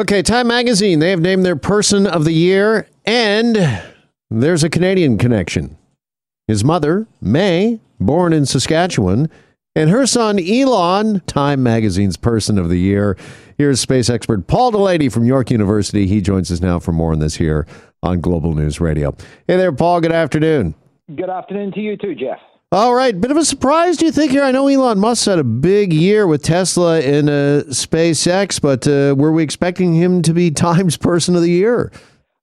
Okay, Time Magazine, they have named their person of the year, and there's a Canadian connection. His mother, May, born in Saskatchewan, and her son, Elon, Time Magazine's person of the year. Here's space expert Paul Delaney from York University. He joins us now for more on this here on Global News Radio. Hey there, Paul. Good afternoon. Good afternoon to you too, Jeff. All right, bit of a surprise, do you think? Here, I know Elon Musk had a big year with Tesla and uh, SpaceX, but uh, were we expecting him to be Times Person of the Year?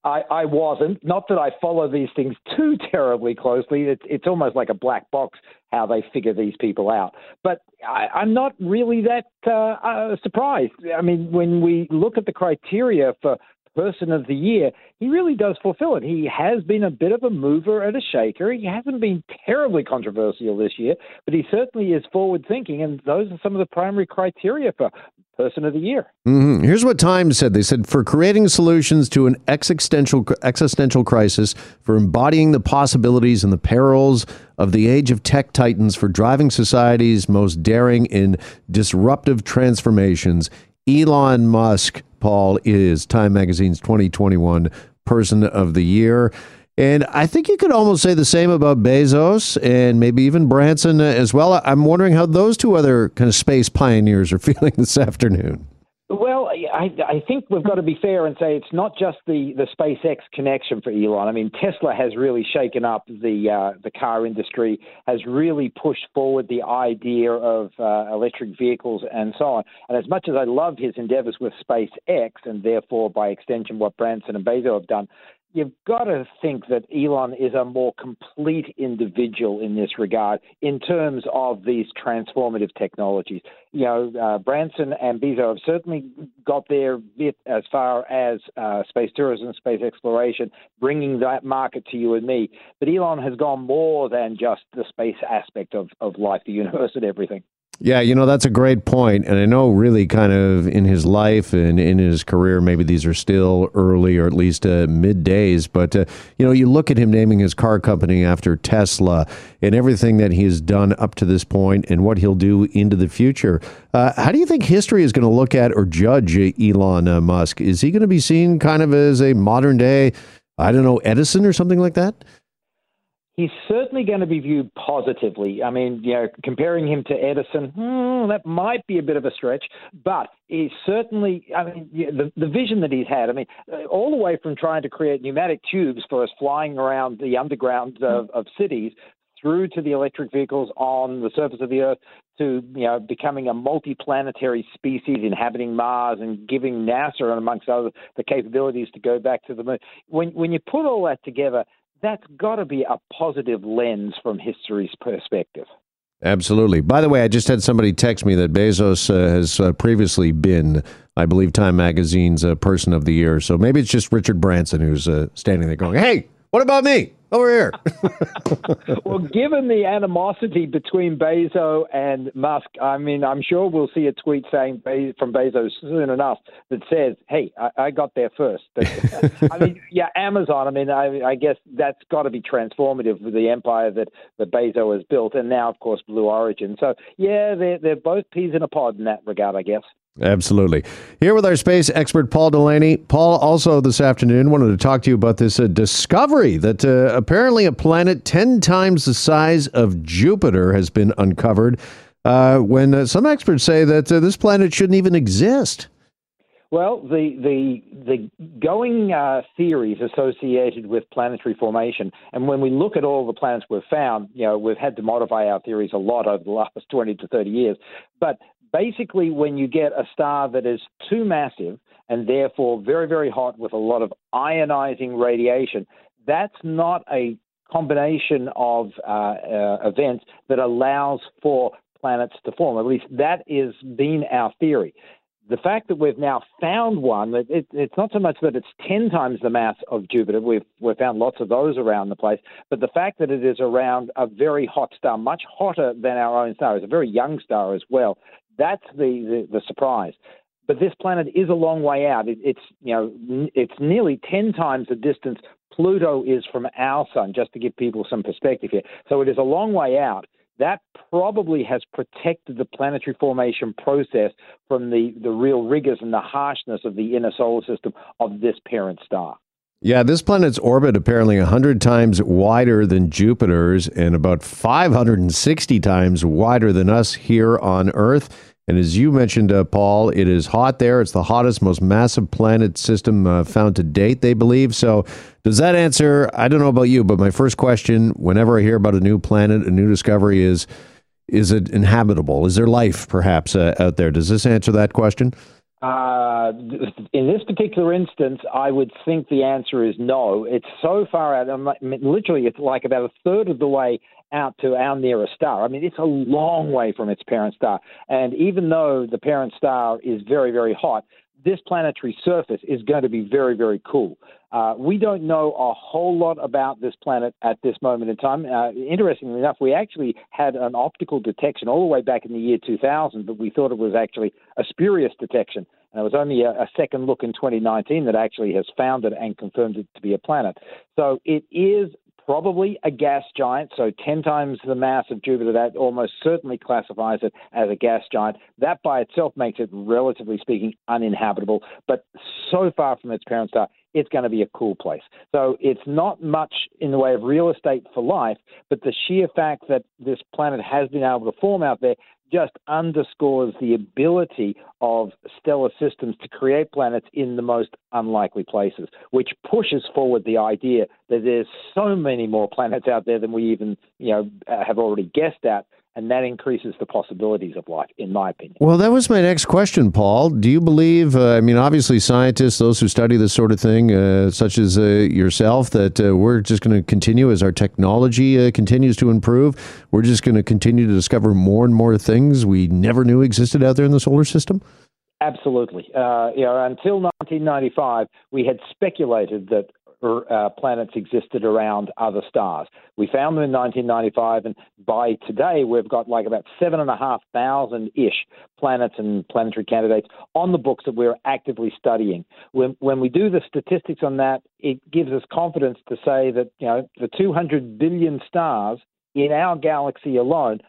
I, I wasn't. Not that I follow these things too terribly closely. It's, it's almost like a black box how they figure these people out. But I, am not really that uh, uh, surprised. I mean, when we look at the criteria for person of the year, he really does fulfill it. He has been a bit of a mover and a shaker. He hasn't been terribly controversial this year, but he certainly is forward thinking, and those are some of the primary criteria for person of the year. Mm-hmm. Here's what Time said. They said for creating solutions to an existential existential crisis, for embodying the possibilities and the perils of the age of tech titans, for driving society's most daring and disruptive transformations. Elon Musk, Paul, is Time Magazine's 2021 Person of the Year. And I think you could almost say the same about Bezos and maybe even Branson as well. I'm wondering how those two other kind of space pioneers are feeling this afternoon. I, I think we've got to be fair and say it's not just the, the SpaceX connection for Elon. I mean, Tesla has really shaken up the uh, the car industry, has really pushed forward the idea of uh, electric vehicles and so on. And as much as I love his endeavors with SpaceX, and therefore by extension what Branson and Bezos have done, you've got to think that Elon is a more complete individual in this regard in terms of these transformative technologies. You know, uh, Branson and Bezos have certainly got their bit as far as uh, space tourism, space exploration, bringing that market to you and me. But Elon has gone more than just the space aspect of, of life, the universe, and everything. Yeah, you know, that's a great point. And I know, really, kind of in his life and in his career, maybe these are still early or at least uh, mid days. But, uh, you know, you look at him naming his car company after Tesla and everything that he's done up to this point and what he'll do into the future. Uh, how do you think history is going to look at or judge Elon uh, Musk? Is he going to be seen kind of as a modern day, I don't know, Edison or something like that? He's certainly going to be viewed positively. I mean, you know, comparing him to Edison, hmm, that might be a bit of a stretch, but he's certainly, I mean, the, the vision that he's had, I mean, uh, all the way from trying to create pneumatic tubes for us flying around the underground of, of cities through to the electric vehicles on the surface of the Earth to you know becoming a multi-planetary species inhabiting Mars and giving NASA and amongst other the capabilities to go back to the moon. When when you put all that together, that's got to be a positive lens from history's perspective. Absolutely. By the way, I just had somebody text me that Bezos uh, has uh, previously been, I believe, Time Magazine's uh, Person of the Year. So maybe it's just Richard Branson who's uh, standing there going, "Hey, what about me?" Over here. well, given the animosity between Bezos and Musk, I mean, I'm sure we'll see a tweet saying from Bezos soon enough that says, "Hey, I, I got there first. But, I mean, yeah, Amazon. I mean, I, I guess that's got to be transformative for the empire that that Bezos has built, and now, of course, Blue Origin. So, yeah, they're they're both peas in a pod in that regard, I guess. Absolutely. Here with our space expert, Paul Delaney. Paul, also this afternoon, wanted to talk to you about this uh, discovery that uh, apparently a planet 10 times the size of Jupiter has been uncovered. Uh, when uh, some experts say that uh, this planet shouldn't even exist. Well, the the the going uh, theories associated with planetary formation, and when we look at all the planets we've found, you know, we've had to modify our theories a lot over the last twenty to thirty years. But basically, when you get a star that is too massive and therefore very, very hot with a lot of ionizing radiation, that's not a combination of uh, uh, events that allows for planets to form. At least that has been our theory. The fact that we've now found one, it, it's not so much that it's 10 times the mass of Jupiter, we've, we've found lots of those around the place, but the fact that it is around a very hot star, much hotter than our own star, is a very young star as well, that's the, the, the surprise. But this planet is a long way out. It, it's you know it's nearly ten times the distance Pluto is from our sun. Just to give people some perspective here, so it is a long way out. that probably has protected the planetary formation process from the, the real rigors and the harshness of the inner solar system of this parent star. Yeah, this planet's orbit apparently 100 times wider than Jupiter's and about 560 times wider than us here on Earth. And as you mentioned, uh, Paul, it is hot there. It's the hottest, most massive planet system uh, found to date, they believe. So, does that answer? I don't know about you, but my first question whenever I hear about a new planet, a new discovery is is it inhabitable? Is there life perhaps uh, out there? Does this answer that question? Uh, in this particular instance, I would think the answer is no. It's so far out. I mean, literally, it's like about a third of the way out to our nearest star. I mean, it's a long way from its parent star. And even though the parent star is very, very hot, this planetary surface is going to be very, very cool. Uh, we don't know a whole lot about this planet at this moment in time. Uh, interestingly enough, we actually had an optical detection all the way back in the year 2000, but we thought it was actually a spurious detection. And it was only a, a second look in 2019 that actually has found it and confirmed it to be a planet. So it is probably a gas giant, so 10 times the mass of Jupiter. That almost certainly classifies it as a gas giant. That by itself makes it, relatively speaking, uninhabitable, but so far from its parent star, it's going to be a cool place. So it's not much in the way of real estate for life, but the sheer fact that this planet has been able to form out there just underscores the ability of stellar systems to create planets in the most unlikely places, which pushes forward the idea that there's so many more planets out there than we even, you know, have already guessed at and that increases the possibilities of life, in my opinion. Well, that was my next question, Paul. Do you believe? Uh, I mean, obviously, scientists, those who study this sort of thing, uh, such as uh, yourself, that uh, we're just going to continue as our technology uh, continues to improve. We're just going to continue to discover more and more things we never knew existed out there in the solar system. Absolutely. Uh, you know, until 1995, we had speculated that uh, planets existed around other stars. We found them in 1995, and by today, we've got like about seven and a half thousand ish planets and planetary candidates on the books that we're actively studying. When, when we do the statistics on that, it gives us confidence to say that you know the 200 billion stars in our galaxy alone,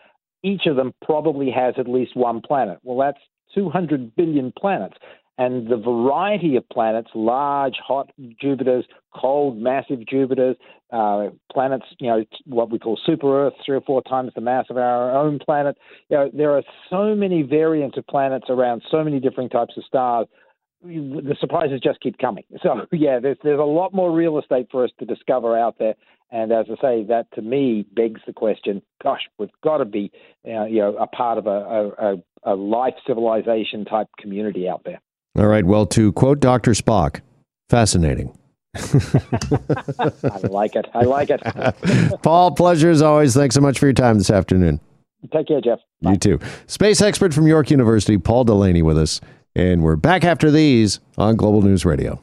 each of them probably has at least one planet. Well, that's 200 billion planets and the variety of planets, large, hot Jupiters, cold, massive Jupiters, uh, planets, you know, what we call super Earth, three or four times the mass of our own planet. You know, there are so many variants of planets around so many different types of stars. The surprises just keep coming. So yeah, there's there's a lot more real estate for us to discover out there. And as I say, that to me begs the question: Gosh, we've got to be, uh, you know, a part of a, a, a life civilization type community out there. All right. Well, to quote Dr. Spock, fascinating. I like it. I like it. Paul, pleasure as always. Thanks so much for your time this afternoon. Take care, Jeff. Bye. You too. Space expert from York University, Paul Delaney, with us. And we're back after these on Global News Radio.